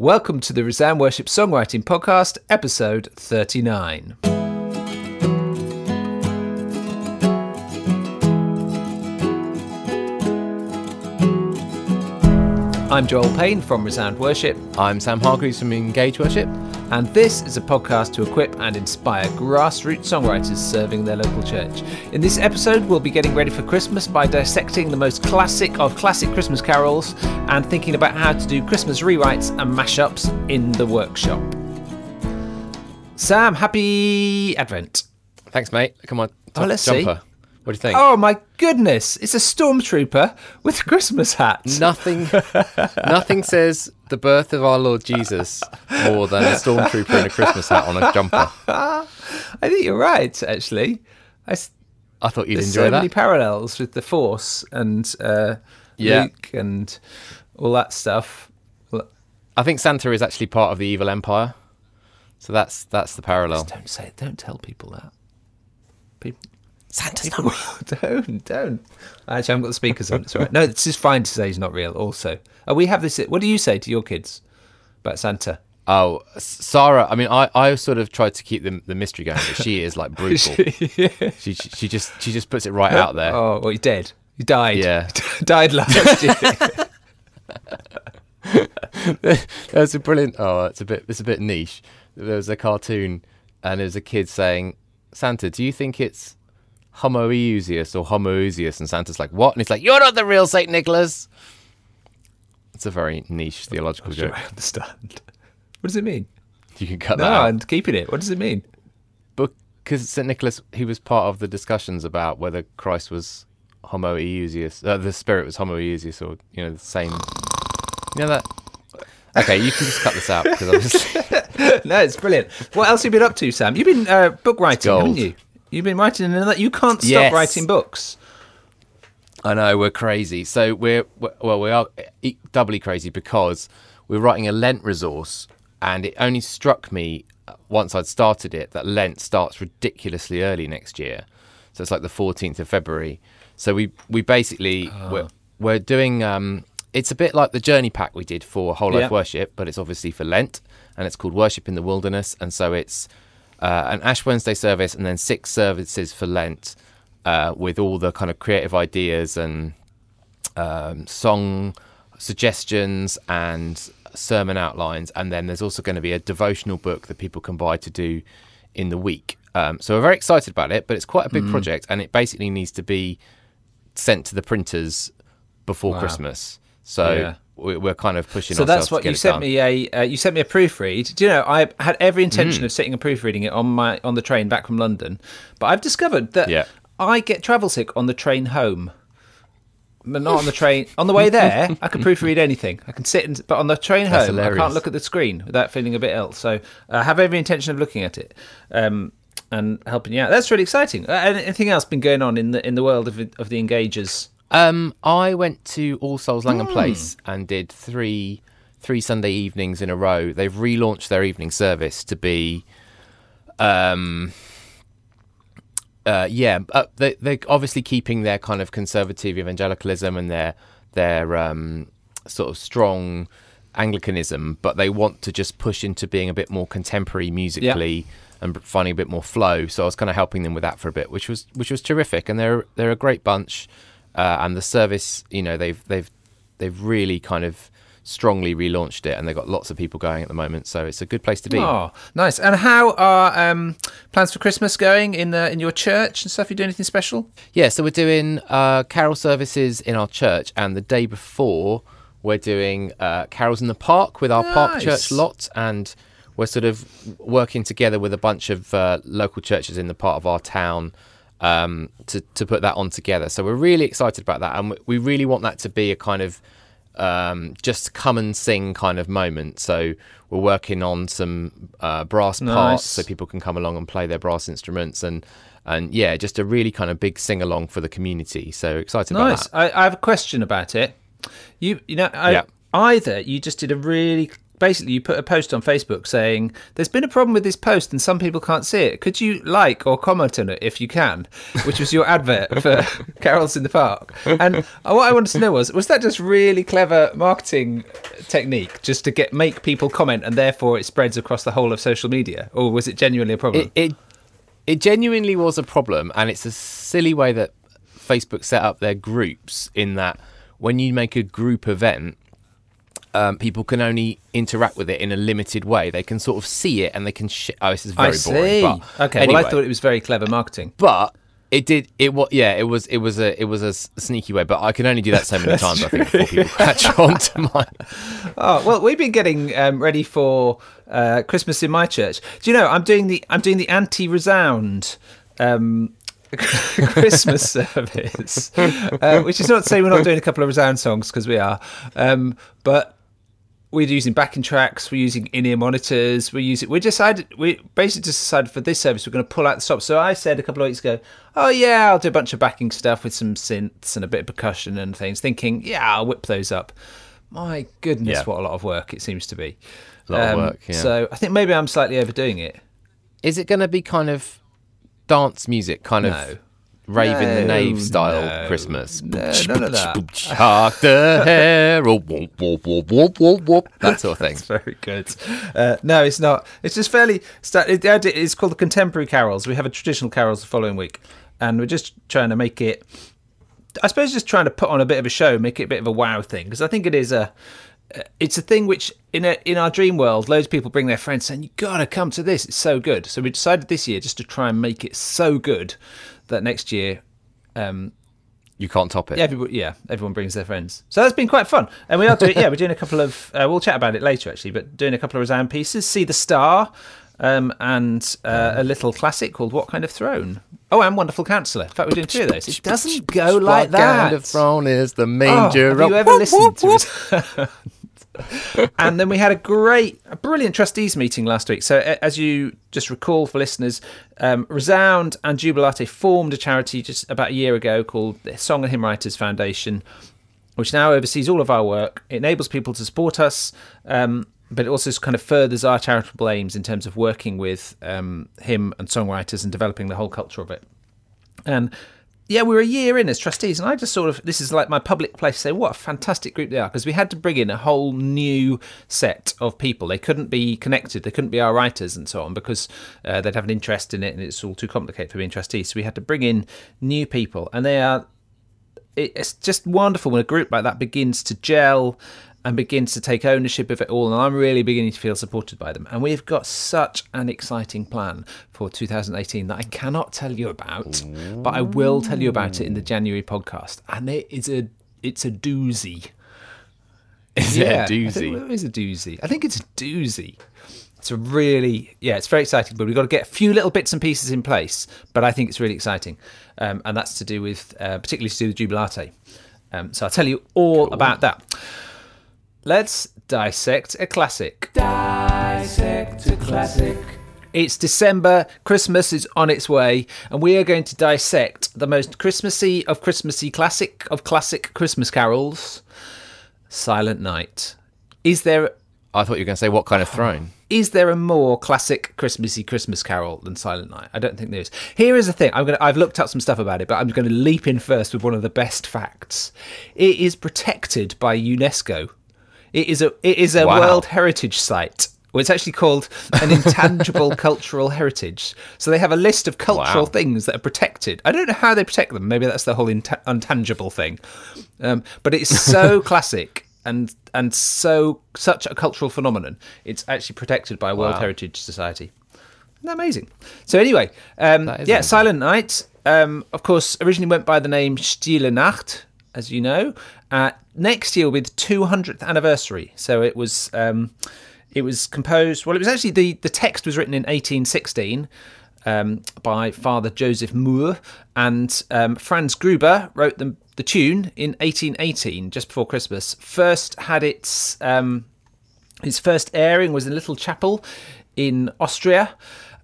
Welcome to the Resound Worship Songwriting Podcast, episode 39. I'm Joel Payne from Resound Worship, I'm Sam Hargreaves from Engage Worship. And this is a podcast to equip and inspire grassroots songwriters serving their local church. In this episode, we'll be getting ready for Christmas by dissecting the most classic of classic Christmas carols and thinking about how to do Christmas rewrites and mashups in the workshop. Sam, happy Advent. Thanks, mate. Come on. Oh, let's see. jumper. What do you think? Oh my goodness, it's a stormtrooper with a Christmas hat. Nothing, nothing says the birth of our Lord Jesus more than a stormtrooper in a Christmas hat on a jumper. I think you're right, actually. I thought you'd there's enjoy so many parallels with the Force and uh, Yeah. Luke and all that stuff. I think Santa is actually part of the evil empire, so that's that's the parallel. Don't say, don't tell people that. People, Santa's people not real. don't, don't. Actually, I haven't got the speakers on. It's all right. No, this is fine to say he's not real. Also, uh, we have this. What do you say to your kids about Santa? Oh, Sarah. I mean, I, I sort of tried to keep the, the mystery going, but she is like brutal. she, she she just she just puts it right out there. Oh, well, he's dead. He died. Yeah. died last year. There's a brilliant. Oh, it's a bit. It's a bit niche. There was a cartoon, and there was a kid saying, "Santa, do you think it's homoousius or homoousius?" And Santa's like, "What?" And he's like, "You're not the real Saint Nicholas." It's a very niche theological Sure, joke. I understand. What does it mean? You can cut No, that out. and keeping it. What does it mean? Because Saint Nicholas, he was part of the discussions about whether Christ was homoousius, uh, the Spirit was homoousius, or you know the same. You know that. Okay, you can just cut this out because obviously. no, it's brilliant. What else have you been up to, Sam? You've been uh, book writing, haven't you? You've been writing another. You can't stop Yes. writing books. I know we're crazy. So we're well, we are doubly crazy because we're writing a Lent resource, and it only struck me uh, once I'd started it that Lent starts ridiculously early next year. So it's like the 14th of February. So we we basically we're we're doing. Um, it's a bit like the journey pack we did for whole life Yeah. worship, but it's obviously for Lent, and it's called Worship in the Wilderness, and so it's uh, an Ash Wednesday service and then six services for Lent uh, with all the kind of creative ideas and um, song suggestions and sermon outlines. And then there's also going to be a devotional book that people can buy to do in the week. Um, so we're very excited about it, but it's quite a big project and it basically needs to be sent to the printers before Wow. Christmas. So Yeah. We- we're kind of pushing So that's what you sent done. me a. Uh, you sent me a proofread. Do you know? I had every Mm. intention of sitting and proofreading it on my on the train back from London, but I've discovered that Yeah. I get travel sick on the train home. But not on the train. On the way there, I can proofread anything. I can sit and, but on the train That's home, I can't look at the screen without feeling a bit ill. So I have every intention of looking at it um, and helping you out. That's really exciting. Uh, anything else been going on in the in the world of of the engagers? Um, I went to All Souls Langham Hmm. Place and did three three Sunday evenings in a row. They've relaunched their evening service to be, um, uh, yeah, uh, they they're obviously keeping their kind of conservative evangelicalism and their their um, sort of strong Anglicanism, but they want to just push into being a bit more contemporary musically. And finding a bit more flow, so I was kind of helping them with that for a bit, which was which was terrific. And they're they're a great bunch uh, and the service, you know, they've they've they've really kind of strongly relaunched it, and they've got lots of people going at the moment. So it's a good place to be. Oh, nice. And how are um, plans for Christmas going in uh, in your church and stuff? You do anything special? Yeah, so we're doing uh, carol services in our church, and the day before we're doing uh, carols in the park with our park church lot, and we're sort of working together with a bunch of uh, local churches in the part of our town um, to to put that on together. So we're really excited about that, and we- we really want that to be a kind of um, just come and sing kind of moment. So we're working on some uh, brass Nice. parts so people can come along and play their brass instruments and and yeah, just a really kind of big sing along for the community. So excited Nice. about that. I, I have a question about it. You you know, I, Yeah. either you just did a really basically you put a post on Facebook saying there's been a problem with this post and some people can't see it. Could you like or comment on it if you can? Which was your advert for Carols in the Park. And uh, what I wanted to know was was that just really clever marketing technique just to get make people comment and therefore it spreads across the whole of social media, or was it genuinely a problem? It, it it genuinely was a problem, and it's a silly way that Facebook set up their groups in that when you make a group event um, people can only interact with it in a limited way. They can sort of see it and they can. Sh- oh, this is very I see. boring. But okay, anyway, well, I thought it was very clever marketing. but it did. It was yeah. It was. It was a. It was a sneaky way. But I can only do that so many times. I think before people catch on to my. Oh well, we've been getting um, ready for uh, Christmas in my church. Do you know I'm doing the I'm doing the anti resound. Um, Christmas service, uh, which is not to say we're not doing a couple of resound songs because we are, um, but we're using backing tracks, we're using in-ear monitors, we're using. We decided we basically just decided for this service we're going to pull out the stops. So I said a couple of weeks ago, oh yeah, I'll do a bunch of backing stuff with some synths and a bit of percussion and things, thinking yeah, I'll whip those up. My goodness, Yeah. what a lot of work it seems to be. A lot of work, yeah. So I think maybe I'm slightly overdoing it. Is it going to be kind of dance music, kind No. of Raven the No, Knave style no, Christmas? no, none of that. Hark the herald, whoop, whoop, whoop, whoop, whoop, whoop, that sort of thing. It's very good. Uh, no, it's not. It's just fairly. the It's called the contemporary carols. We have a traditional carols the following week, and we're just trying to make it. I suppose just trying to put on a bit of a show, make it a bit of a wow thing, because I think it is a. It's a thing which in a in our dream world, loads of people bring their friends saying, "You gotta come to this. It's so good." So we decided this year just to try and make it so good that next year um, You can't top it. yeah, everybody, yeah, everyone brings their friends. So that's been quite fun. And we are doing, yeah, we're doing a couple of, uh, we'll chat about it later actually, but doing a couple of resound pieces, See the Star, um, and uh, a little classic called What Kind of Throne? Oh, and Wonderful Counselor. In fact, we're doing two of those. It doesn't go like that. What kind of throne is the Oh, manger? have you ever listened to it? and then we had a great, a brilliant trustees meeting last week. So, as you just recall for listeners, um, Resound and Jubilate formed a charity just about a year ago called the Song and Hymn Writers Foundation, which now oversees all of our work. It enables people to support us, um, but it also kind of furthers our charitable aims in terms of working with um, hymn and songwriters and developing the whole culture of it. And yeah, we were a year in as trustees, and I just sort of this is like my public place to say what a fantastic group they are because we had to bring in a whole new set of people. They couldn't be connected, they couldn't be our writers and so on because uh, they'd have an interest in it, and it's all too complicated for being trustees. So we had to bring in new people, and they are it's just wonderful when a group like that begins to gel and begins to take ownership of it all. And I'm really beginning to feel supported by them. And we've got such an exciting plan for 2018 that I cannot tell you about, but I will tell you about it in the January podcast. And it is a it's a doozy. Is it a doozy? it is a doozy. I think it's a doozy. It's a really, yeah, it's very exciting, but we've got to get a few little bits and pieces in place. But I think it's really exciting. Um, and that's to do with, uh, particularly to do with Jubilate. Um, so I'll tell you all about that. Let's dissect a classic. Dissect a classic. It's December, Christmas is on its way, and we are going to dissect the most Christmassy of Christmassy classic of classic Christmas carols, Silent Night. Is there I thought you were going to say what kind of throne? is there a more classic Christmassy Christmas carol than Silent Night? I don't think there is. Here is the thing. I'm gonna. I've looked up some stuff about it, but I'm going to leap in first with one of the best facts. It is protected by UNESCO. It is a. It is a Wow. World Heritage Site. Well, it's actually called an intangible cultural heritage. So they have a list of cultural Wow. things that are protected. I don't know how they protect them. Maybe that's the whole int- untangible thing. Um, but it's so classic and and so such a cultural phenomenon. It's actually protected by a World Wow. Heritage Society. Isn't that amazing? So anyway, um, yeah, amazing. Silent Night. Um, of course, originally went by the name Stille Nacht, as you know. Uh, next year the 200th anniversary. So it was um, it was composed. Well, it was actually the the text was written in 1816 um, by Father Joseph Mohr, and um, Franz Gruber wrote the the tune in 1818, just before Christmas. First had its um, his first airing was in little chapel in Austria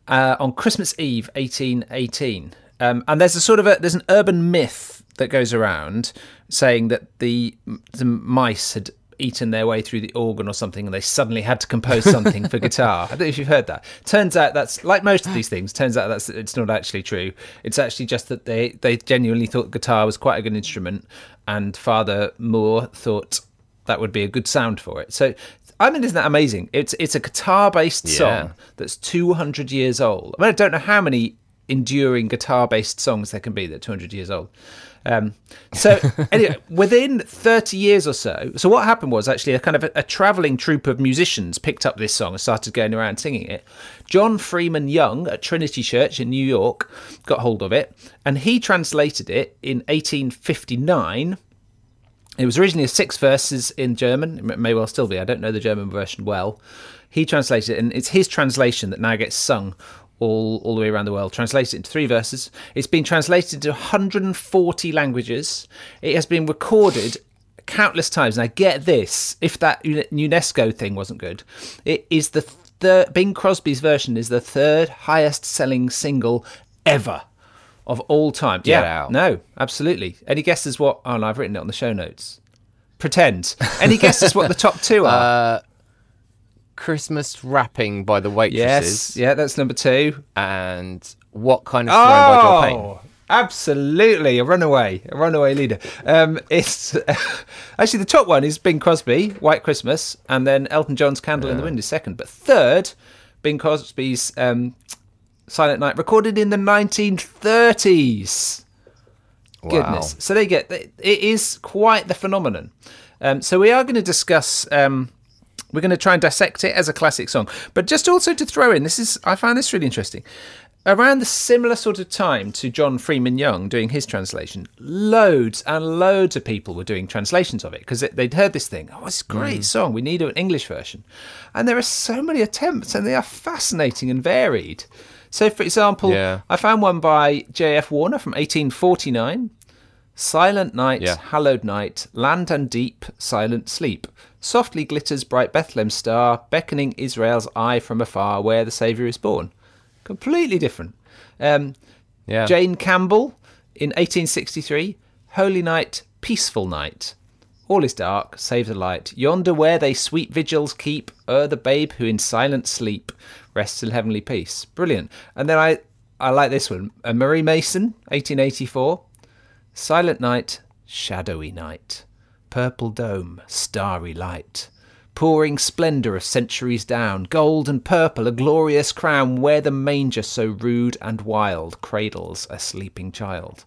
uh, on Christmas Eve, 1818. Um, and there's a sort of a there's an urban myth that goes around saying that the the mice had eaten their way through the organ or something and they suddenly had to compose something for guitar. I don't know if you've heard that. Turns out that's like most of these things, turns out that's it's not actually true. It's actually just that they they genuinely thought guitar was quite a good instrument and Father Mohr thought that would be a good sound for it. So I mean, isn't that amazing? It's it's a guitar based Yeah. song that's 200 years old. I mean, I don't know how many enduring guitar based songs there can be that are 200 years old. Um, so anyway, within 30 years or so, so what happened was actually a kind of a, a traveling troupe of musicians picked up this song and started going around singing it. John Freeman Young at Trinity Church in New York got hold of it and he translated it in 1859 it was originally six verses in German. It may well still be. I don't know the German version well. He translated it, and it's his translation that now gets sung all, all the way around the world. Translated into three verses. It's been translated into 140 languages. It has been recorded countless times. Now, get this if that UNESCO thing wasn't good, it is the third, Bing Crosby's version is the third highest selling single ever of all time. Get yeah, out. no, absolutely. Any guesses what? Oh, no, I've written it on the show notes. Pretend. Any guesses what the top two are? Uh, Christmas wrapping by the Waitresses. yes, yeah, that's number two. And what kind of throne by Joel Payne? Oh, absolutely, a runaway, a runaway leader. Um, it's actually the top one is Bing Crosby, White Christmas, and then Elton John's Candle in the Wind is second. But third, Bing Crosby's um, Silent Night, recorded in the 1930s. goodness. So they get it is quite the phenomenon. Um, so we are going to discuss. Um, we're going to try and dissect it as a classic song, but just also to throw in this is I found this really interesting. Around the similar sort of time to John Freeman Young doing his translation, loads and loads of people were doing translations of it because they'd heard this thing. Oh, it's a great mm. song. We need an English version, and there are so many attempts, and they are fascinating and varied. So, for example, Yeah. I found one by J.F. Warner from 1849. Silent night, Yeah. hallowed night, land and deep, silent sleep. Softly glitters bright Bethlehem star, beckoning Israel's eye from afar, where the Saviour is born. Completely different. Um, Yeah. Jane Campbell in 1863, Holy Night, Peaceful Night. All is dark, save the light. Yonder where they sweet vigils keep, o'er the babe who in silent sleep rests in heavenly peace. Brilliant. And then I, I like this one. Uh, Marie Mason, 1884. Silent night, shadowy night. Purple dome, starry light. Pouring splendour of centuries down, gold and purple, a glorious crown, where the manger so rude and wild cradles a sleeping child.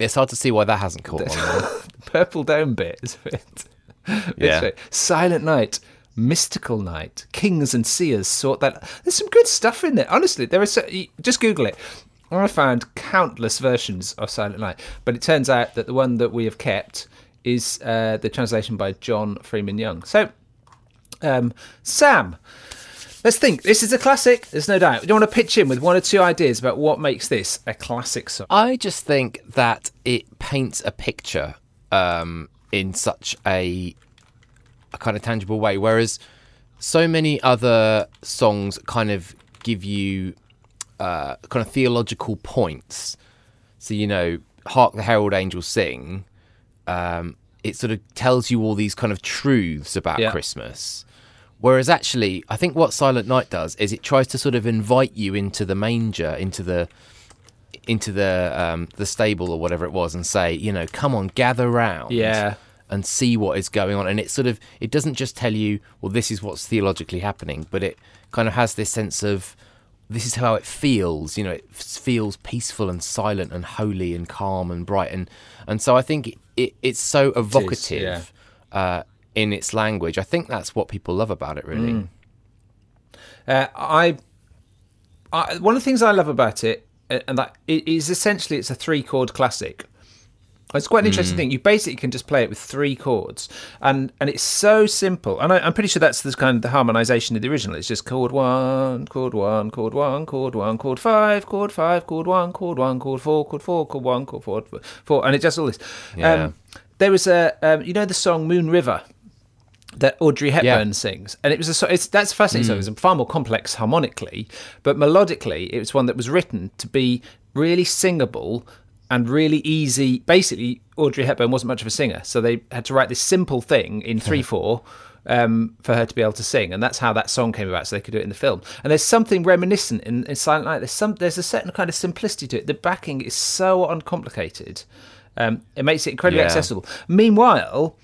It's hard to see why that hasn't caught on. Purple dome bit is a bit. Yeah. Silent night, mystical night. Kings and seers sought that. There's some good stuff in there. Honestly, there is. So, just Google it. I found countless versions of Silent Night, but it turns out that the one that we have kept is uh, the translation by John Freeman Young. So, um, Sam, let's think. This is a classic. There's no doubt. Do you want to pitch in with one or two ideas about what makes this a classic song? I just think that it paints a picture um, in such a, a kind of tangible way, whereas so many other songs kind of give you uh, kind of theological points. So you know, "Hark the Herald Angels Sing." Um, it sort of tells you all these kind of truths about Yeah. Christmas. Whereas actually, I think what Silent Night does is it tries to sort of invite you into the manger, into the into the um, the stable or whatever it was, and say, you know, come on, gather round, Yeah. and see what is going on. And it sort of it doesn't just tell you, well, this is what's theologically happening, but it kind of has this sense of this is how it feels. You know, it feels peaceful and silent and holy and calm and bright, and and so I think it, it it's so evocative. Uh, in its language, I think that's what people love about it. Really, Uh, I, I, one of the things I love about it, uh, and that it is essentially it's a three chord classic. It's quite an interesting thing. You basically can just play it with three chords, and and it's so simple. And I, I'm pretty sure that's the kind of the harmonization of the original. It's just chord one, chord one, chord one, chord one, chord five, chord five, chord one, chord one, chord four, chord four, chord one, chord four, four, and it does all this. Yeah. Um, there was a, um, you know, the song Moon River that Audrey Hepburn sings, and it was a it's that's a fascinating song. It's far more complex harmonically, but melodically, it was one that was written to be really singable and really easy. Basically, Audrey Hepburn wasn't much of a singer, so they had to write this simple thing in three four um, for her to be able to sing, and that's how that song came about, so they could do it in the film. And there's something reminiscent in, in Silent Night. There's some there's a certain kind of simplicity to it. The backing is so uncomplicated. Um, it makes it incredibly Yeah. accessible. Meanwhile,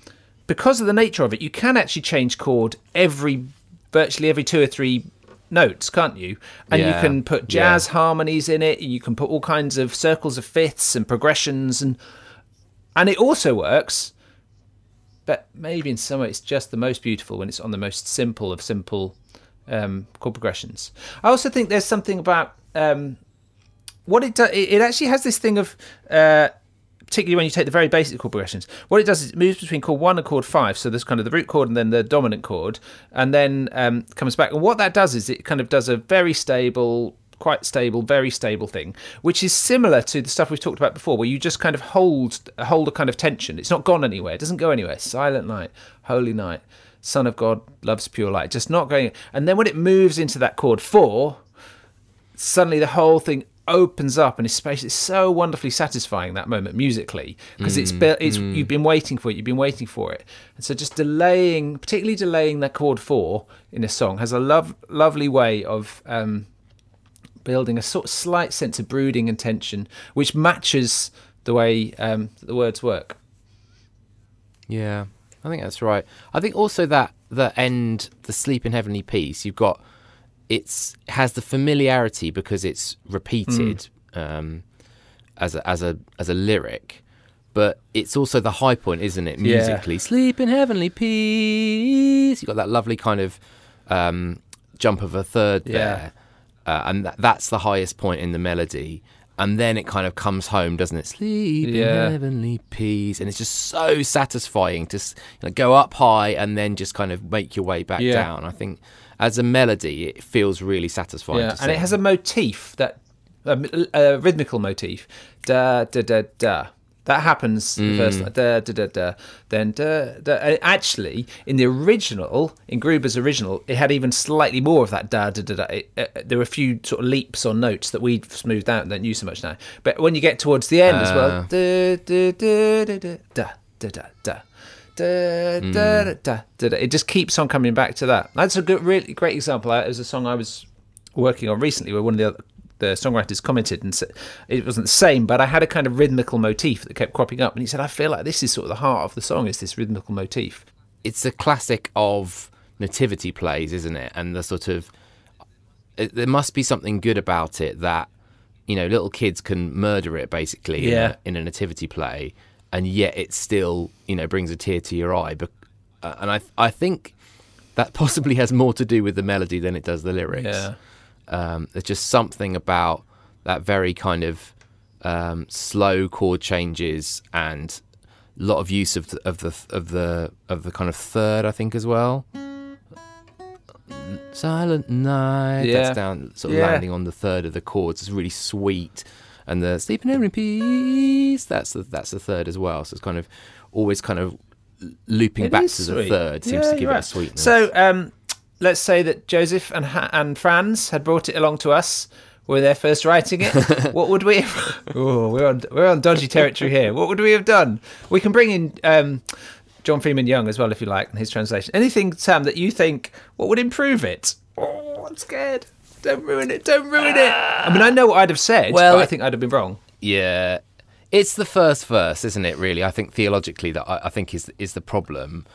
because of the nature of it, you can actually change chord every virtually every two or three notes, can't you? And you can put jazz Yeah. harmonies in it. You can put all kinds of circles of fifths and progressions, and and it also works. But maybe in some way, it's just the most beautiful when it's on the most simple of simple um, chord progressions. I also think there's something about um, what it does. It, it actually has this thing of. Uh, particularly when you take the very basic chord progressions. What it does is it moves between chord one and chord five. So there's kind of the root chord and then the dominant chord, and then um, comes back. And what that does is it kind of does a very stable, quite stable, very stable thing, which is similar to the stuff we've talked about before, where you just kind of hold hold a kind of tension. It's not gone anywhere. It doesn't go anywhere. Silent night, holy night, Son of God loves pure light. Just not going. And then when it moves into that chord four, suddenly the whole thing opens up and space it's so wonderfully satisfying that moment musically because it's built it's you've been waiting for it you've been waiting for it. And so just delaying particularly delaying that chord four in a song has a love lovely way of um building a sort of slight sense of brooding and tension which matches the way um the words work. Yeah, I think that's right. I think also that the end, the sleep in heavenly peace, you've got it's has the familiarity because it's repeated um, as a as a as a lyric, but it's also the high point, isn't it? Yeah. Musically, sleep in heavenly peace. You've got that lovely kind of um, jump of a third Yeah. there, uh, and that, that's the highest point in the melody. And then it kind of comes home, doesn't it? Sleep Yeah. in heavenly peace, and it's just so satisfying to you know, go up high and then just kind of make your way back Yeah. down. I think as a melody, it feels really satisfying. yeah and it has a motif that a, a rhythmical motif da da da da that happens the first Mm. da da da da then da da actually in the original in Gruber's original it had even slightly more of that da da da da it, uh, there were a few sort of leaps or notes that we've smoothed out and don't use so much now but when you get towards the end as well Uh. da da da da da da da da Hmm. da Da, da, da. It just keeps on coming back to that. That's a good, really great example. It was a song I was working on recently where one of the other, the songwriters commented and said it wasn't the same, but I had a kind of rhythmical motif that kept cropping up, and he said, "I feel like this is sort of the heart of the song is this rhythmical motif." it's a classic of nativity plays, isn't it? And the sort of it, there must be something good about it that you know little kids can murder it basically in, a, in a nativity play, and yet it still you know brings a tear to your eye. But uh, and I I think that possibly has more to do with the melody than it does the lyrics. Yeah. Um, there's just something about that very kind of um, slow chord changes and a lot of use of the, of the of the of the kind of third, I think, as well. Silent night. Yeah. That's down, sort of Yeah. landing on the third of the chords. It's really sweet, and the sleep in peace. That's the that's the third as well. So it's kind of always kind of looping It back to the sweet. third seems Yeah, to give you're it right. a sweetness. So um, let's say that Joseph and ha- and Franz had brought it along to us. Were there first writing it? what would we? Have... Oh, we're on we're on dodgy territory here. What would we have done? We can bring in um, John Freeman Young as well if you like, and his translation. Anything, Sam, that you think what would improve it? Oh, I'm scared. Don't ruin it. Don't ruin it. I mean, I know what I'd have said, Well, but I think I'd have been wrong. Yeah, it's the first verse, isn't it? Really, I think theologically that I, I think is is the problem,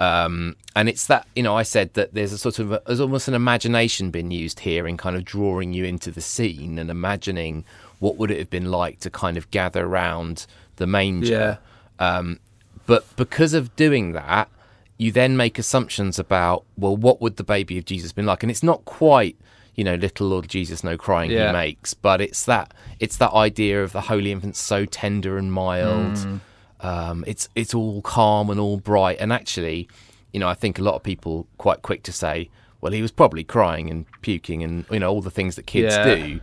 um, and it's that you know I said that there's a sort of a, there's almost an imagination been used here in kind of drawing you into the scene and imagining what would it have been like to kind of gather around the manger. Um, but because of doing that, you then make assumptions about well, what would the baby of Jesus been like? And it's not quite you know little Lord Jesus no crying Yeah. he makes, but it's that it's that idea of the holy infant so tender and mild. Mm. Um, it's it's all calm and all bright, and actually, you know, I think a lot of people quite quick to say, well, he was probably crying and puking and you know all the things that kids Yeah. do.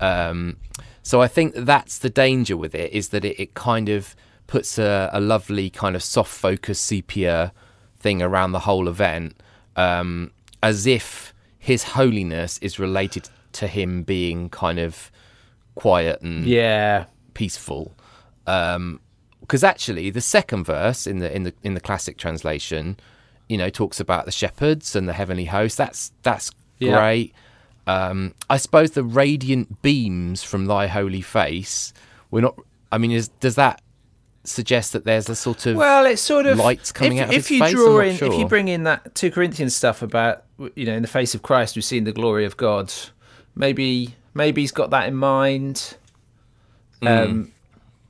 Um, so I think that's the danger with it is that it, it kind of puts a, a lovely kind of soft focus sepia thing around the whole event, um, as if his holiness is related to him being kind of quiet and Yeah. peaceful. because actually the second verse in the in the in the classic translation, you know, talks about the shepherds and the heavenly host. That's that's Yeah. great. Um, I suppose the radiant beams from thy holy face. We're not. I mean, is does that suggest that there's a sort of Well, it's sort of lights coming if, out of if his you face? Draw in, if you bring in that two Corinthians stuff about you know in the face of Christ we've seen the glory of God. Maybe maybe he's got that in mind. Hmm. Um,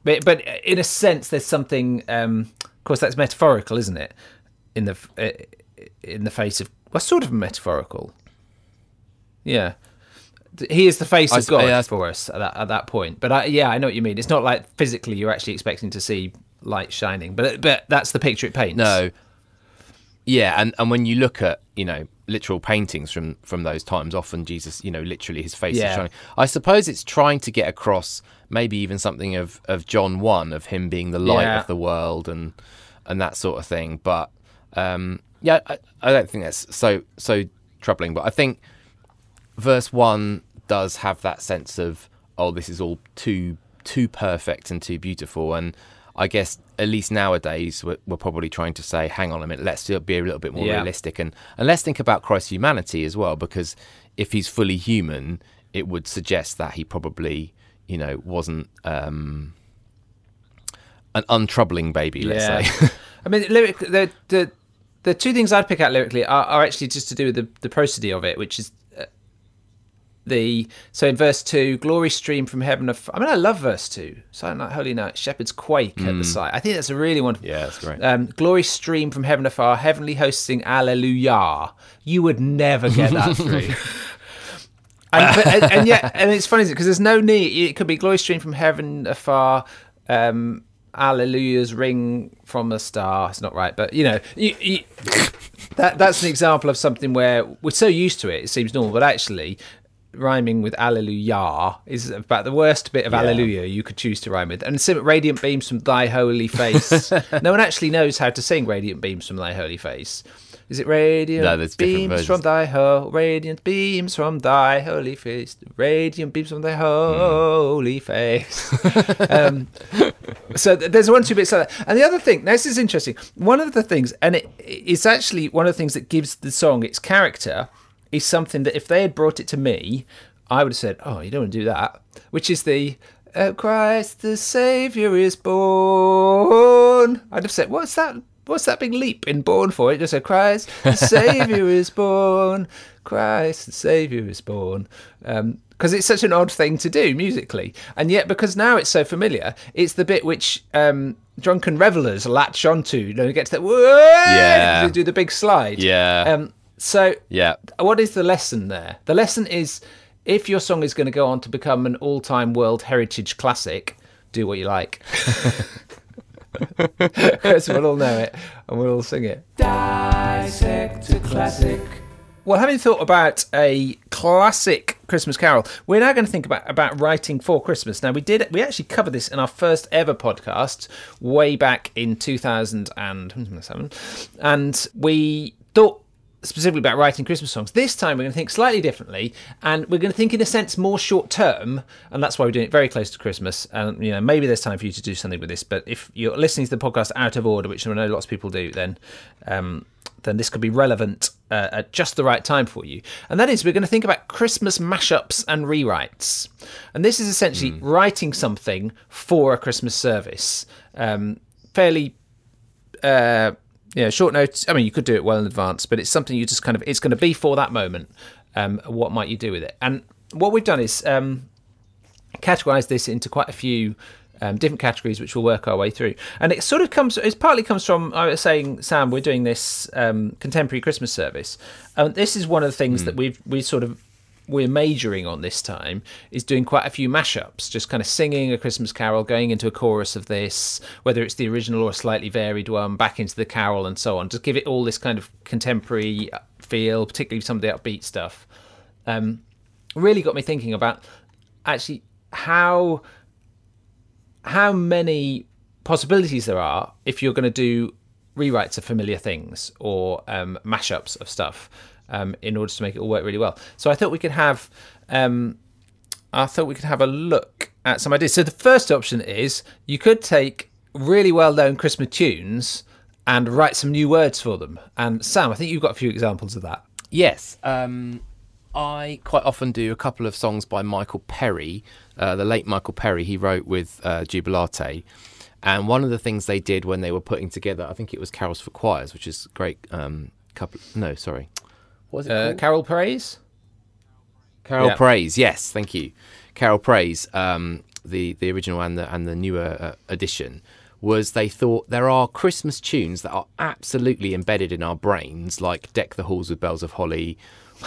but but in a sense, there's something. Um, of course, that's metaphorical, isn't it? In the uh, in the face of well, sort of metaphorical. Yeah. He is the face I of God I- for us at that, at that point. But I, yeah, I know what you mean. It's not like physically you're actually expecting to see light shining, but but that's the picture it paints. No. Yeah, and, and when you look at you know literal paintings from from those times, often Jesus, you know, literally his face Yeah. is shining. I suppose it's trying to get across maybe even something of of John one of him being the light Yeah. of the world and and that sort of thing. But um, yeah, I, I don't think that's so so troubling. But I think verse one does have that sense of oh, this is all too too perfect and too beautiful, and I guess at least nowadays we're, we're probably trying to say, hang on a minute, let's be a little bit more Yeah. realistic, and and let's think about Christ's humanity as well, because if he's fully human, it would suggest that he probably you know wasn't um, an untroubling baby, let's Yeah. say. I mean, lyric the the the two things I'd pick out lyrically are, are actually just to do with the the prosody of it, which is the so in verse two, glory stream from heaven. Of, I mean, I love verse two. Silent night, holy night, shepherds quake at the sight. I think that's a really wonderful. Yeah, that's great. Um, glory stream from heaven afar, heavenly hosts sing Alleluia. You would never get that through. and, but, and, and yet, and it's funny because there's no need. It could be glory stream from heaven afar. Um, Alleluia's ring from a star. It's not right, but you know, you, you, that that's an example of something where we're so used to it, it seems normal, but actually. Rhyming with Alleluia is about the worst bit of Alleluia you could choose to rhyme with. And sim- radiant beams from thy holy face. no one actually knows how to sing radiant beams from thy holy face. Is it radiant No, beams from thy ho- radiant beams from thy holy face, radiant beams from thy holy face. um, so th- there's one two bits like that, and the other thing. Now this is interesting. One of the things, and it, it's actually one of the things that gives the song its character, is something that if they had brought it to me, I would have said, "Oh, you don't want to do that," which is the. Uh, Christ the Savior is born. I'd have said, "What's that? What's that big leap in born for?" It just said, "Christ the Savior is born. Christ the Savior is born." Because it's such an odd thing to do musically, and yet because now it's so familiar, it's the bit which um, drunken revelers latch onto. You know, get to that. Yeah. Do the big slide. Yeah. Um, so yeah, what is the lesson there? The lesson is if your song is going to go on to become an all time World Heritage classic, do what you like. Because we'll all know it and we'll all sing it. Dissect a classic. Well, having thought about a classic Christmas carol, we're now going to think about, about writing for Christmas. Now, we did we actually covered this in our first ever podcast way back in 2007, hmm, and we thought specifically about writing Christmas songs. This time we're going to think slightly differently, and we're going to think in a sense more short term, and that's why we're doing it very close to Christmas. And you know, maybe there's time for you to do something with this. But if you're listening to the podcast out of order, which I know lots of people do, then um, then this could be relevant uh, at just the right time for you. And that is, we're going to think about Christmas mashups and rewrites. And this is essentially writing something for a Christmas service. Um, fairly uh, know, short notes. I mean, you could do it well in advance, but it's something you just kind of, it's going to be for that moment. Um, what might you do with it? And what we've done is um, categorize this into quite a few um, different categories, which we'll work our way through. And it sort of comes, it partly comes from, I was saying, Sam, we're doing this um, contemporary Christmas service. And this is one of the things that we've, we sort of, we're majoring on this time is doing quite a few mashups, just kind of singing a Christmas carol, going into a chorus of this, whether it's the original or a slightly varied one, back into the carol and so on. Just give it all this kind of contemporary feel, particularly some of the upbeat stuff. Um, really got me thinking about actually how how many possibilities there are if you're going to do rewrites of familiar things or um, mashups of stuff um, in order to make it all work really well. So I thought we could have um, I thought we could have a look at some ideas. So the first option is you could take really well-known Christmas tunes and write some new words for them. And Sam, I think you've got a few examples of that. Yes. Um, I quite often do a couple of songs by Michael Perry, uh, the late Michael Perry. He wrote with uh, Jubilate. And one of the things they did when they were putting together, I think it was Carols for Choirs, which is great. Um, couple, no, sorry, was it? Uh, Carol Praise. Carol yeah. Praise, yes, thank you. Carol Praise, um, the the original and the and the newer uh, edition was they thought there are Christmas tunes that are absolutely embedded in our brains, like "Deck the Halls with Bells of Holly,"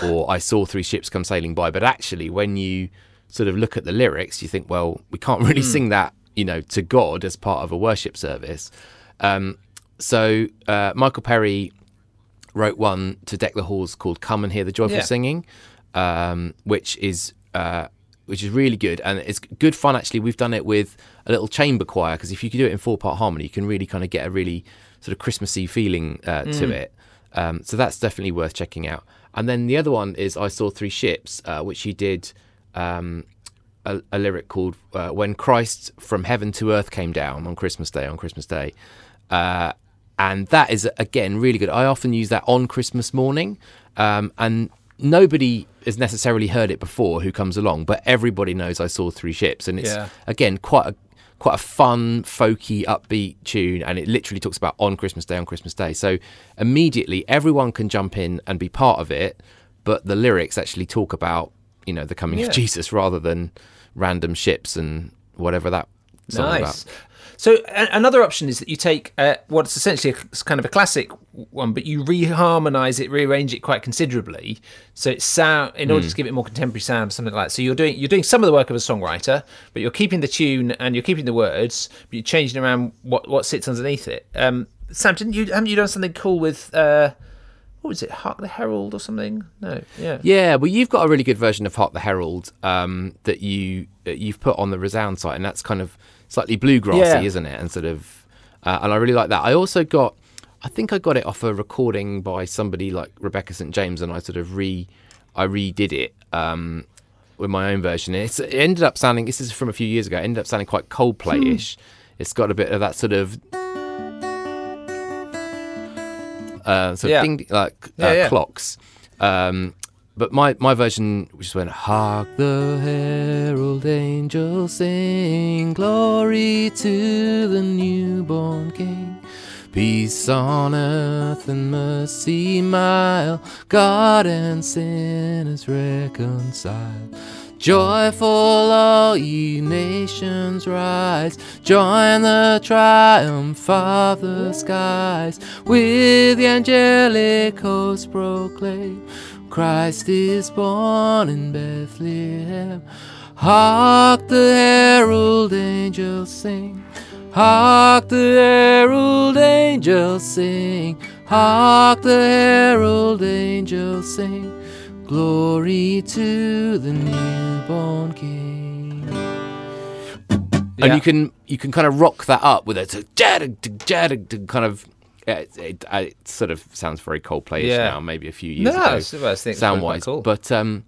or "I Saw Three Ships Come Sailing By." But actually, when you sort of look at the lyrics, you think, well, we can't really mm. sing that, you know, to God as part of a worship service. Um, so uh, Michael Perry wrote one to deck the halls called "Come and Hear the Joyful yeah. Singing," um, which is uh, which is really good and it's good fun. Actually, we've done it with a little chamber choir because if you can do it in four part harmony, you can really kind of get a really sort of Christmassy feeling uh, mm. to it. Um, so that's definitely worth checking out. And then the other one is I saw three ships, uh, which he did um, a, a, lyric called uh, "When Christ from Heaven to Earth Came Down on Christmas Day." On Christmas Day, uh, and that is again really good. I often use that on Christmas morning, um, and nobody has necessarily heard it before who comes along, but everybody knows I saw three ships, and it's yeah. again quite a quite a fun, folky, upbeat tune, and it literally talks about on Christmas Day, on Christmas Day. So immediately everyone can jump in and be part of it, but the lyrics actually talk about you know the coming yeah. of Jesus rather than random ships and whatever that nice. about. So a- another option is that you take uh, what's essentially a, kind of a classic one, but you reharmonize it, rearrange it quite considerably, so it's sound in order mm. to give it more contemporary sound, something like that. So you're doing you're doing some of the work of a songwriter, but you're keeping the tune and you're keeping the words, but you're changing around what what sits underneath it. Um, Sam, didn't you haven't you done something cool with? Uh, what was it, Hark the Herald or something? No, yeah, yeah. Well, you've got a really good version of Hark the Herald um, that you you've put on the Resound site, and that's kind of slightly bluegrassy, yeah. isn't it? And sort of, uh, and I really like that. I also got, I think I got it off a recording by somebody like Rebecca St James, and I sort of re, I redid it um, with my own version. It's, it ended up sounding. This is from a few years ago. It ended up sounding quite Coldplay-ish. Hmm. It's got a bit of that sort of. Uh, sort yeah. of ding, like uh, yeah, clocks, um, but my, my version just went hark the herald angels sing glory to the newborn king peace on earth and mercy mild god and sinners reconciled Joyful, all ye nations rise, join the triumph of the skies, with the angelic host proclaim. Christ is born in Bethlehem. Hark the herald angels sing. Hark the herald angels sing. Hark the herald angels sing. Glory to the newborn King. Yeah. And you can you can kind of rock that up with a kind of it, it, it, sort of sounds very Coldplay-ish yeah. now, maybe a few years no, ago, I think sound wise. Cool. But um,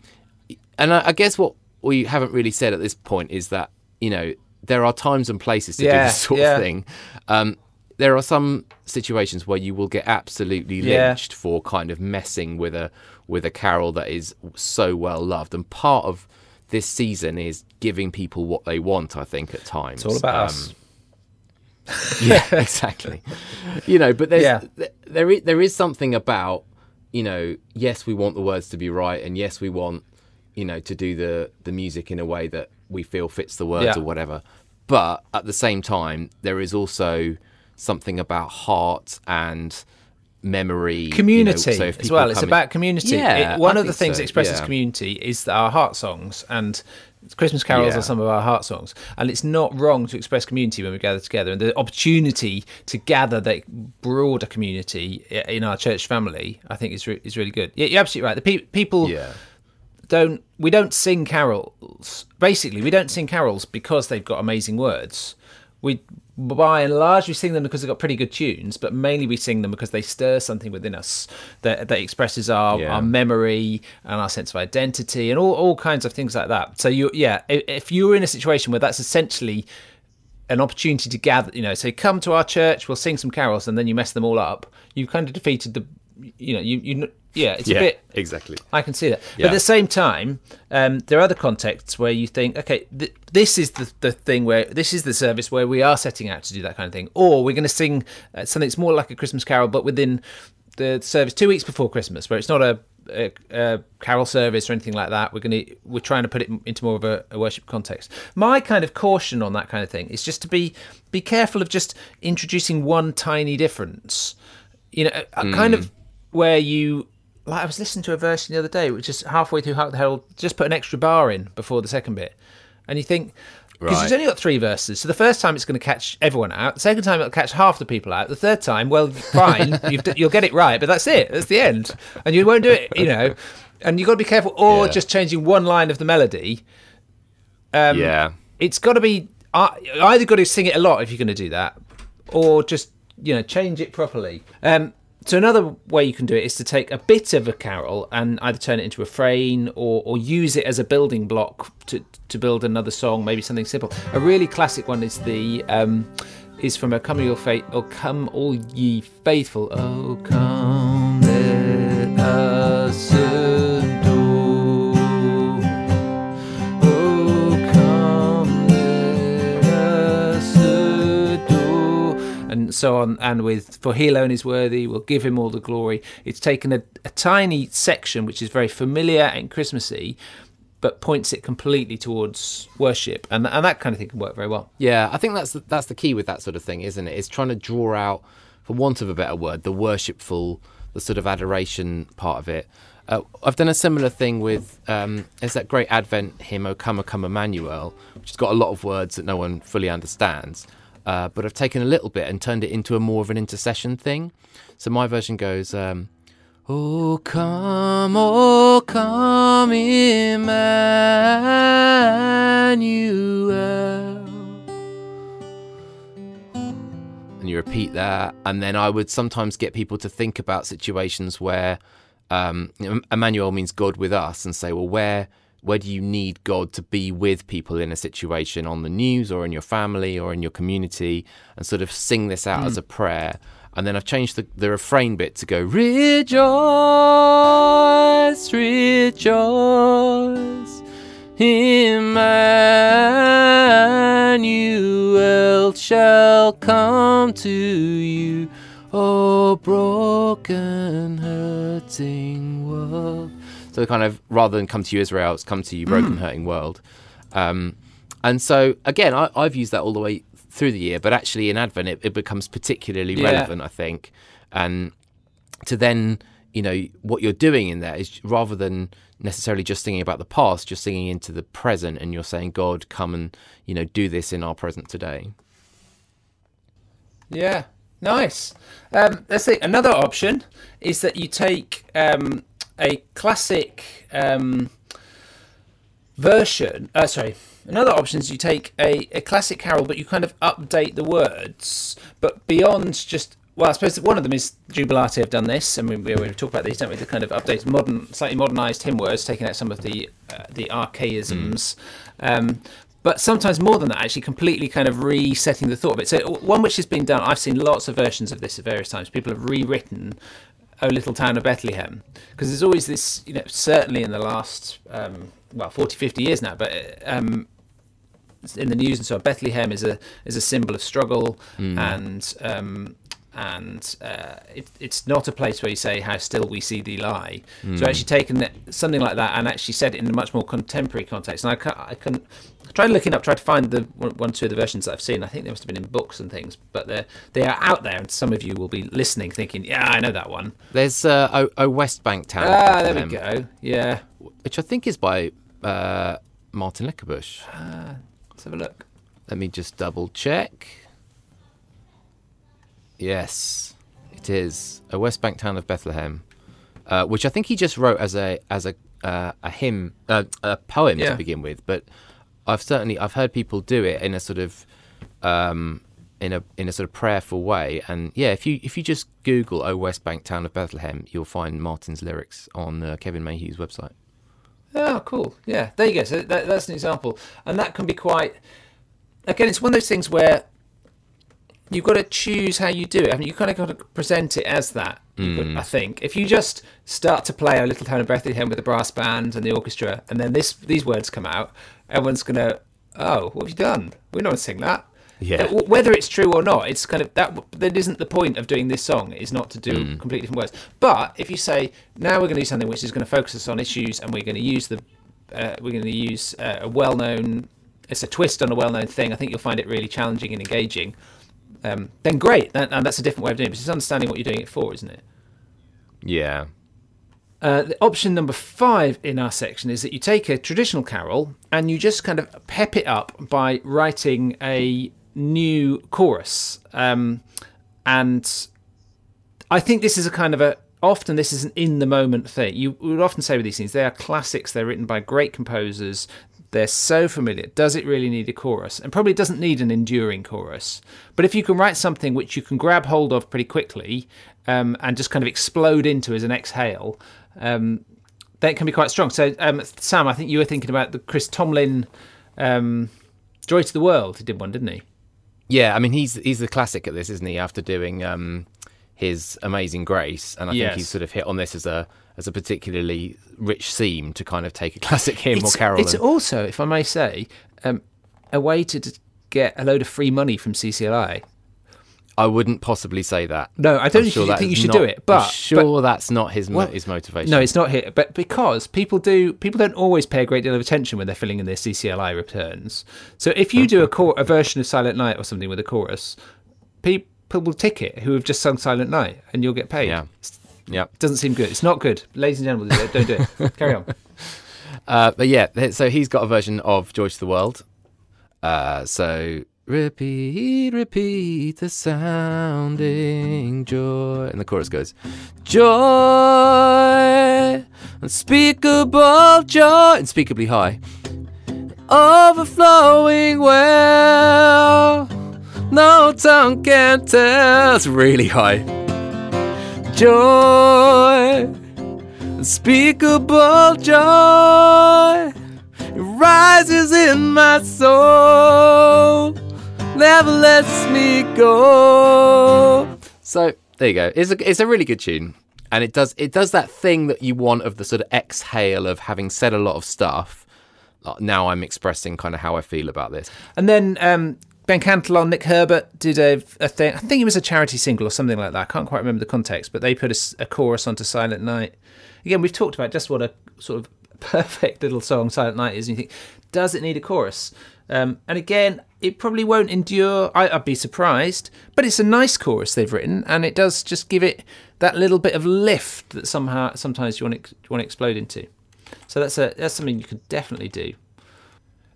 and I, I, guess what we haven't really said at this point is that you know there are times and places to yeah, do this sort yeah. of thing. Um, there are some situations where you will get absolutely lynched for kind of messing with a with a carol that is so well loved, and part of this season is giving people what they want. I think at times it's all about um, us yeah, exactly. you know, but there's yeah. there is, there is something about you know, yes, we want the words to be right, and yes, we want you know to do the the music in a way that we feel fits the words yeah. or whatever. But at the same time, there is also something about heart and memory community you know, so as well it's about community yeah, it, one I of the things so, that expresses yeah. community is our heart songs and Christmas carols yeah. are some of our heart songs, and it's not wrong to express community when we gather together. And the opportunity to gather that broader community in our church family, I think, is re- is really good. Yeah, you're absolutely right. The pe- people yeah. don't we don't sing carols. Basically, we don't sing carols because they've got amazing words. We by and large we sing them because they've got pretty good tunes, but mainly we sing them because they stir something within us that that expresses our, Yeah. our memory and our sense of identity and all, all kinds of things like that. So you yeah, if you're in a situation where that's essentially an opportunity to gather, you know, say come to our church, we'll sing some carols, and then you mess them all up. You've kind of defeated the, you know, you you yeah, it's a bit exactly. I can see that. But at the same time, um, there are other contexts where you think, okay, th- this is the, the thing where this is the service where we are setting out to do that kind of thing, or we're going to sing uh, something that's more like a Christmas carol, but within the service two weeks before Christmas, where it's not a, a, a carol service or anything like that. We're going to we're trying to put it into more of a, a worship context. My kind of caution on that kind of thing is just to be be careful of just introducing one tiny difference. You know, a kind of where you like I was listening to a version the other day, which is halfway through Hark the Herald, just put an extra bar in before the second bit, and you think because it's Right. only got three verses, so the first time it's going to catch everyone out, the second time it'll catch half the people out, the third time, well, fine, you've, you'll get it right, but that's it, that's the end, and you won't do it, you know, and you've got to be careful, or Yeah. just changing one line of the melody. Um, yeah. it's got to be uh, either got to sing it a lot if you're going to do that, or just you know change it properly. Um, so another way you can do it is to take a bit of a carol and either turn it into a refrain or, or use it as a building block to to build another song, maybe something simple. A really classic one is the um, is from a Come All Faith or Come All Ye Faithful. Oh come let us And so on, and with For He alone is worthy, we'll give him all the glory. It's taken a, a tiny section which is very familiar and Christmassy, but points it completely towards worship, and, and that kind of thing can work very well. Yeah, I think that's the, that's the key with that sort of thing, isn't it? It's trying to draw out, for want of a better word, the worshipful, the sort of adoration part of it. Uh, I've done a similar thing with um, there's that great Advent hymn, "O Come, O Come, Emmanuel," which has got a lot of words that no one fully understands. Uh, but I've taken a little bit and turned it into a more of an intercession thing. So my version goes, um, "Oh come, oh come, Emmanuel." and you repeat that and then i would sometimes get people to think about situations where um, emmanuel means god with us and say well where where do you need god to be with people in a situation on the news or in your family or in your community and sort of sing this out as hmm. a prayer and then i've changed the, the refrain bit to go rejoice rejoice Emmanuel shall come to you, O broken, hurting world. So kind of rather than come to you, Israel, it's come to you, broken, hurting world. Um, and so again, I, I've used that all the way through the year, but actually in Advent it, it becomes particularly Yeah. relevant, I think. And to then you know what you're doing in there is rather than necessarily just singing about the past you're singing into the present and you're saying god come and you know do this in our present today Yeah, nice. Um, let's see. Another option is that you take um, a classic um, version. Uh, sorry. Another option is you take a, a classic carol, but you kind of update the words, but beyond just. Well, I suppose one of them is Jubilate have done this, and we, we, we talk about these, don't we? The kind of updated, modern, slightly modernised hymn words, taking out some of the uh, the archaisms. Um, but sometimes more than that, actually completely kind of resetting the thought of it. So one which has been done, I've seen lots of versions of this at various times. People have rewritten "O Little Town of Bethlehem" because there's always this, you know, certainly in the last um, well 40, 50 years now, but um, in the news and so on, Bethlehem is a is a symbol of struggle and. Um, and uh, it, it's not a place where you say how still we see thee lie. So actually taken it, something like that and actually said it in a much more contemporary context. And I can, I can tried looking up, try to find the one, one, two of the versions that I've seen. I think they must have been in books and things, but they they are out there, and some of you will be listening, thinking, "Yeah, I know that one." there's uh, o, o west bank town Ah, there we go. Yeah, which i think is by uh, martin Leckebusch let's have a look. let me just double check yes it is a west bank town of bethlehem uh, which i think he just wrote as a as a uh, a hymn uh, a poem Yeah. to begin with but i've certainly i've heard people do it in a sort of um, in a in a sort of prayerful way. And yeah, if you if you just Google "O West Bank Town of Bethlehem," you'll find Martin's lyrics on uh, Kevin Mayhew's website. Oh, cool. Yeah, there you go. So that, that's an example, and that can be quite. Again, it's one of those things where you've got to choose how you do it. I mean, you kind of got to present it as that. I think if you just start to play a little town of Bethlehem with the brass band and the orchestra, and then this these words come out, everyone's gonna, oh, what have you done? We're not sing that. Yeah. Whether it's true or not, it's kind of that. That isn't the point of doing this song. Is not to do completely different words. But if you say now we're going to do something which is going to focus us on issues, and we're going to use the, uh, we're going to use uh, a well-known, it's a twist on a well-known thing. I think you'll find it really challenging and engaging. Um, then great, and, and that's a different way of doing it. But it's understanding what you're doing it for, isn't it? Yeah. Uh, the option number five in our section is that you take a traditional carol and you just kind of pep it up by writing a new chorus. Um, and I think this is a kind of a often this is an in the moment thing. You would often say with these things, they are classics. They're written by great composers. They're so familiar. Does it really need a chorus? And probably doesn't need an enduring chorus. But if you can write something which you can grab hold of pretty quickly um, and just kind of explode into as an exhale, um, then it can be quite strong. So, um, Sam, I think you were thinking about the Chris Tomlin um, "Joy to the World." He did one, didn't he? Yeah, I mean he's he's the classic at this, isn't he? After doing um, his Amazing Grace, and I Yes. think he's sort of hit on this as a as a particularly rich theme to kind of take a classic hymn it's, or carol. It's and- also, if I may say, um, a way to d- get a load of free money from CCLI. I wouldn't possibly say that. No, I don't I'm think you think you should not- do it, I'm but- sure that's not his Well, his motivation. No, it's not here, but because people do, people don't always pay a great deal of attention when they're filling in their CCLI returns. So if you do a, cor- a version of Silent Night or something with a chorus, people will tick it who have just sung Silent Night, and you'll get paid. Yeah. Yeah. Doesn't seem good. It's not good, ladies and gentlemen. Don't do it. Carry on. Uh, but yeah, so he's got a version of Joy to the World. Uh, so repeat, repeat the sounding joy, and the chorus goes, joy, unspeakable joy, unspeakably high, overflowing well, no tongue can tell. It's really high. Joy. Unspeakable joy it rises in my soul. Never lets me go. So there you go. It's a, it's a really good tune. And it does it does that thing that you want of the sort of exhale of having said a lot of stuff. Now i'm expressing kind of how i feel about this. And then um, Ben Cantelon, Nick Herbert did a, a thing. I think it was a charity single or something like that. I can't quite remember the context, but they put a chorus onto Silent Night. Again, we've talked about just what a sort of perfect little song Silent Night is, and you think, does it need a chorus? Um, and again, it probably won't endure. I, I'd be surprised, but it's a nice chorus they've written, and it does just give it that little bit of lift that somehow sometimes you want to, want to explode into. So that's a that's something you could definitely do.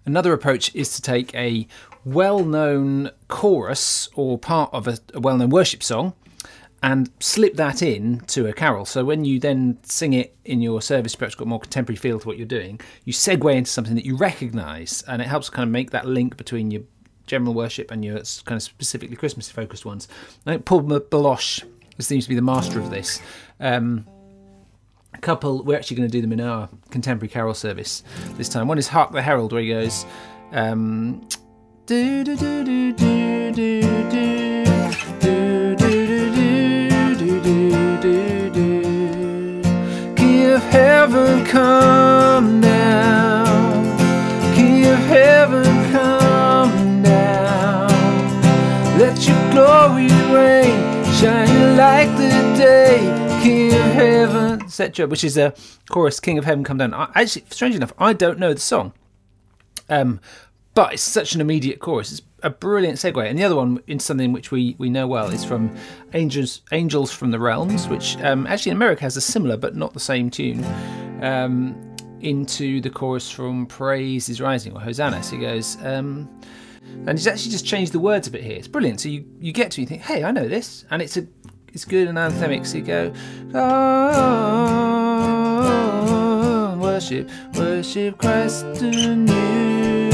Another approach is to take a well known chorus or part of a, a well known worship song and slip that in to a carol. So when you then sing it in your service, perhaps got more contemporary feel to what you're doing, you segue into something that you recognise and it helps kind of make that link between your general worship and your kind of specifically Christmas focused ones. I think Paul Baloche seems to be the master of this. Um, a couple we're actually going to do them in our contemporary carol service this time one is hark the herald where he goes um, do do do do do do do do do do do do do do of heaven come King of heaven come down let your glory reign, shining like the day, King of heaven, etc. Which is a chorus, King of heaven, come down. I, actually, strange enough, I don't know the song, um, but it's such an immediate chorus. It's a brilliant segue. And the other one, in something which we, we know well, is from Angels Angels from the Realms, which um, actually in America has a similar but not the same tune. Um, into the chorus from Praise is Rising or Hosanna. So he goes. Um, and he's actually just changed the words a bit here. It's brilliant. So you, you get to you think, hey, I know this, and it's a it's good and anthemic. So you go, oh, worship, worship Christ King.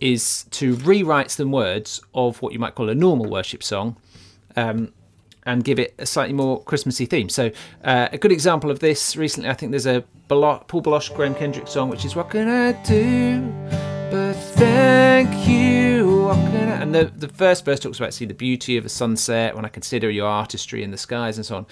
is to rewrite some words of what you might call a normal worship song um, and give it a slightly more Christmassy theme. So, uh, a good example of this recently, I think there's a Paul Baloche, Graham Kendrick song, which is What Can I Do But Thank You? And the, the first verse talks about see the beauty of a sunset when I consider your artistry in the skies and so on.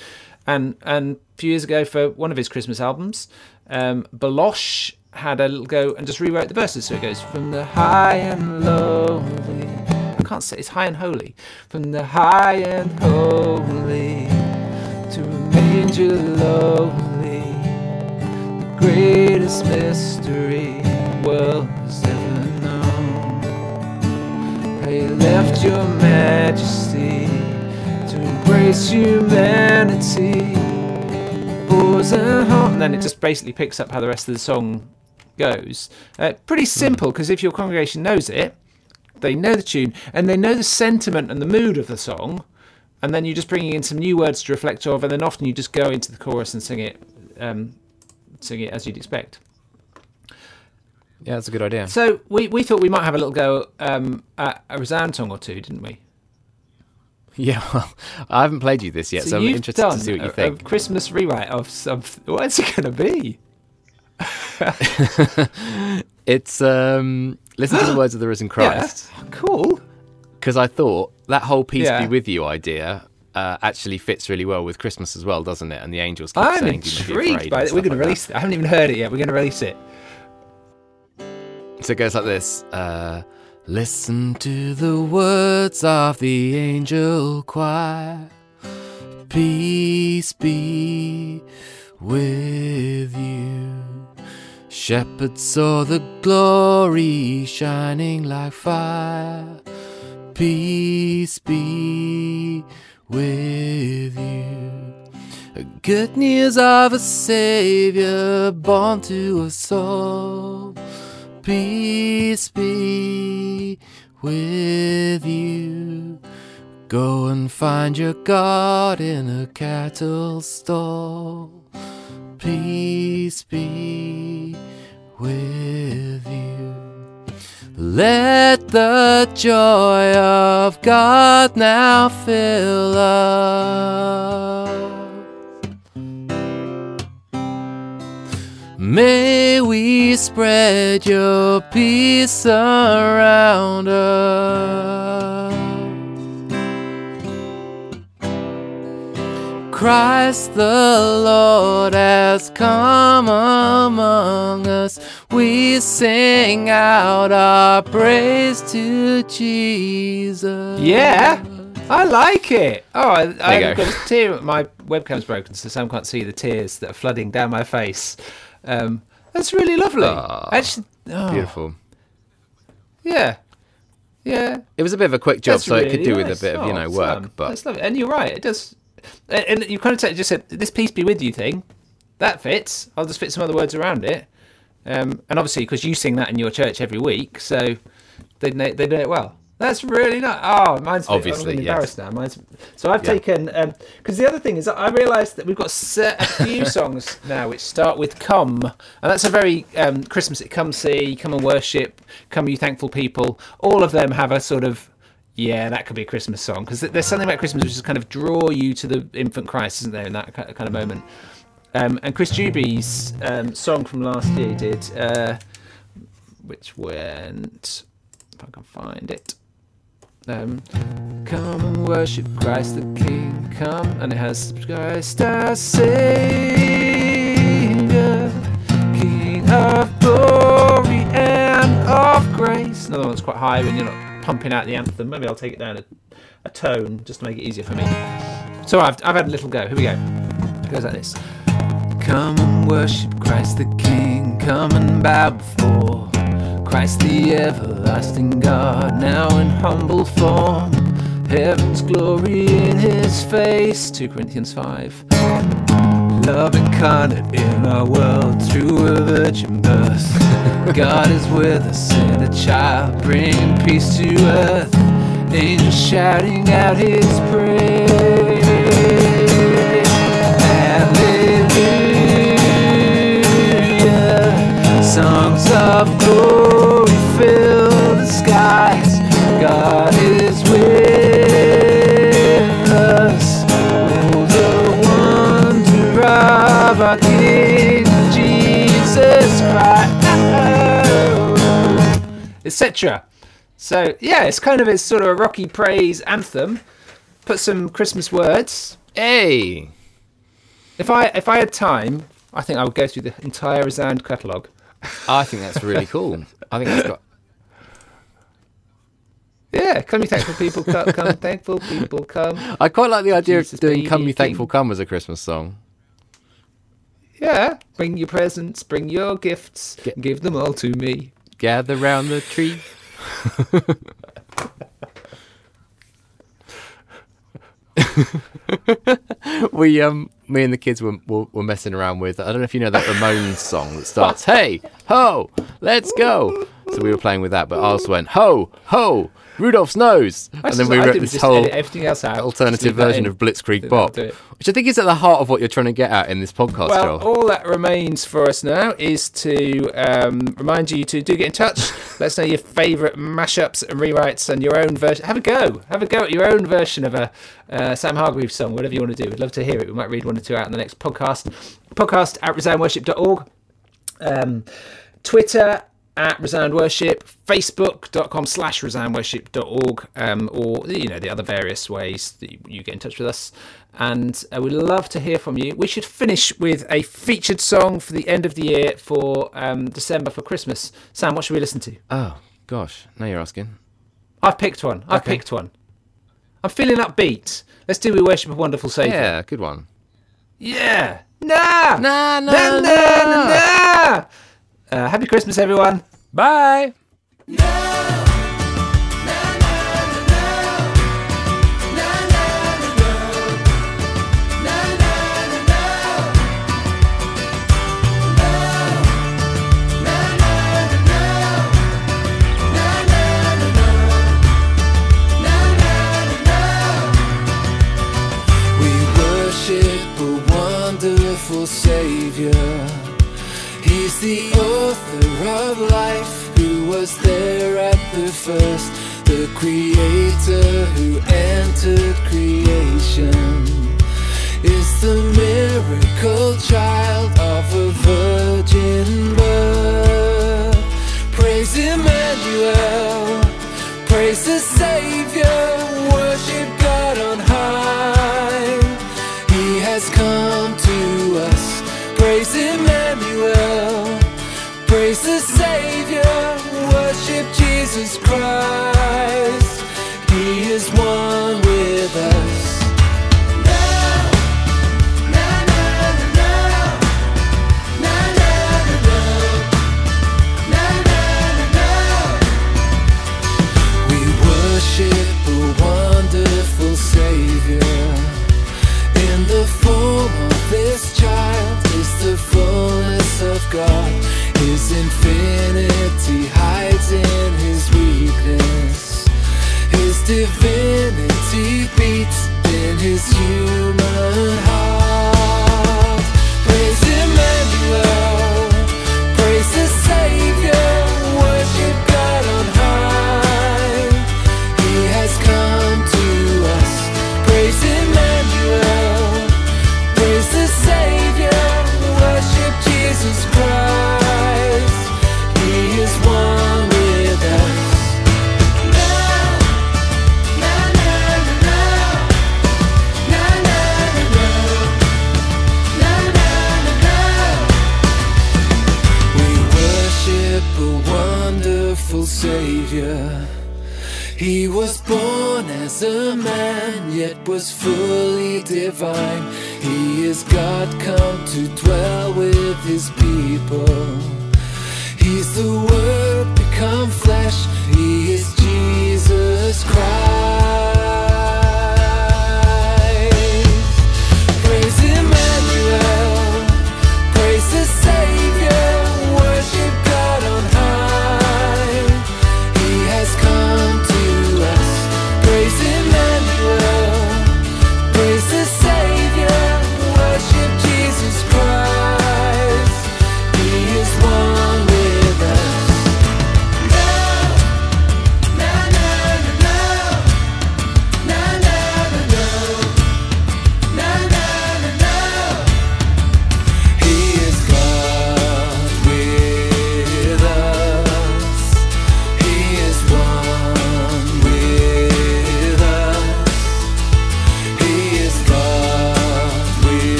And, and a few years ago, for one of his Christmas albums, um, Baloche had a little go and just rewrote the verses. So it goes from the high and lowly. I can't say it's high and holy. From the high and holy to a manger lowly. The greatest mystery the world has ever known. How you left your majesty to embrace humanity. And. And then it just basically picks up how the rest of the song goes. Uh, pretty simple because if your congregation knows it, they know the tune and they know the sentiment and the mood of the song, and then you're just bringing in some new words to reflect of, and then often you just go into the chorus and sing it, um, sing it as you'd expect. Yeah, that's a good idea. So we, we thought we might have a little go um, at a resound song or two, didn't we? Yeah, well, I haven't played you this yet, so, I'm interested to see what you a, think. A Christmas rewrite of some. What's it going to be? It's um, listen to the words of the risen Christ Yeah. Cool. because I thought that whole peace Yeah. be with you idea uh, actually fits really well with Christmas as well, doesn't it? And the angels keep I'm saying, "Do not be intrigued afraid," by it. We're going to like that. release it. I haven't even heard it yet. We're going to release it. So it goes like this. Uh, Listen to the words of the angel choir. Peace be with you. Shepherds saw the glory shining like fire. Peace be with you. Good news of a Savior born to us all. Peace be with you. Go and find your God in a cattle stall. Peace be with you. Let the joy of God now fill us. May we spread your peace around us. Christ the Lord has come among us. We sing out our praise to Jesus. Yeah, I like it. Oh, I, I you go. got a tear. My webcam's broken, so Sam can't see the tears that are flooding down my face. Um, that's really lovely. Aw, Actually, oh, Beautiful. Yeah, yeah. It was a bit of a quick job, That's so it could really do with a bit of, you Oh, know, work. Sam, But that's lovely. And you're right. It does. And you kind of just said this "peace be with you" thing. That fits. I'll just fit some other words around it. Um, and obviously, because you sing that in your church every week, so they know, they know it well. That's really not. Oh, mine's a bit- Obviously, I'm yes. embarrassed now. Mine's, so I've Yeah. taken because the other thing is I realised that we've got a few songs now which start with "come," and that's a very um, Christmas. It come see, come and worship, come you thankful people. All of them have a sort of yeah, that could be a Christmas song because there's something about Christmas which just kind of draw you to the infant Christ, isn't there, in that kind of moment. Um, and Chris Juby's um, song from last year did, uh, which went, if I can find it. Um, come and worship Christ the King, come, and it has Christ our Savior, King of glory and of grace. Another one's quite high when you're not pumping out the anthem. Maybe I'll take it down a, a tone just to make it easier for me. So I've, I've had a little go. Here we go. It goes like this. Come and worship Christ the King. Come and bow before Christ the everlasting God, now in humble form. Heaven's glory in his face. 2 Corinthians 5. Love incarnate in our world through a virgin birth. God is with us in a child, bringing peace to earth. angels shouting out his praise. Hallelujah. Songs of glory fill the skies. God is etc. So yeah, it's kind of a sort of a rocky praise anthem. Put some Christmas words. Hey, If I if I had time, I think I would go through the entire Resound catalogue. I think that's really cool. I think that's got. Yeah, come you thankful people, come, come thankful people, come. I quite like the idea Jesus of doing "Come, You Thankful Come" as a Christmas song. Yeah, bring your presents, bring your gifts, give them all to me. Gather round the tree. we um me and the kids were, were were messing around with I don't know if you know that Ramones song that starts hey ho let's go so we were playing with that but I also went ho ho Rudolph's nose I and then we wrote this whole everything else out. alternative version of Blitzkrieg Bop I'll do it. which I think is at the heart of what you're trying to get at in this podcast Well, Joel all that remains for us now is to um, remind you to do get in touch. Let us know your favourite mashups and rewrites and your own version. Have a go. Have a go at your own version of a uh, Sam Hargreaves song, whatever you want to do. We'd love to hear it. We might read one or two out in the next podcast. Podcast at resoundworship.org. Um, Twitter at Resound Worship, Facebook.com slash resoundworship.org, um, or, you know, the other various ways that you, get in touch with us. And uh, we'd love to hear from you. We should finish with a featured song for the end of the year for um, December for Christmas. Sam, what should we listen to? oh gosh now you're asking I've picked one. I've Okay. picked one. I'm feeling upbeat. Let's do We Worship a Wonderful Saviour. yeah good one Yeah. Nah. nah Nah, nah, nah, nah. Uh, happy Christmas, everyone. bye. Wonderful Savior. He's the first, the Creator who entered creation. Is the miracle child of a virgin birth.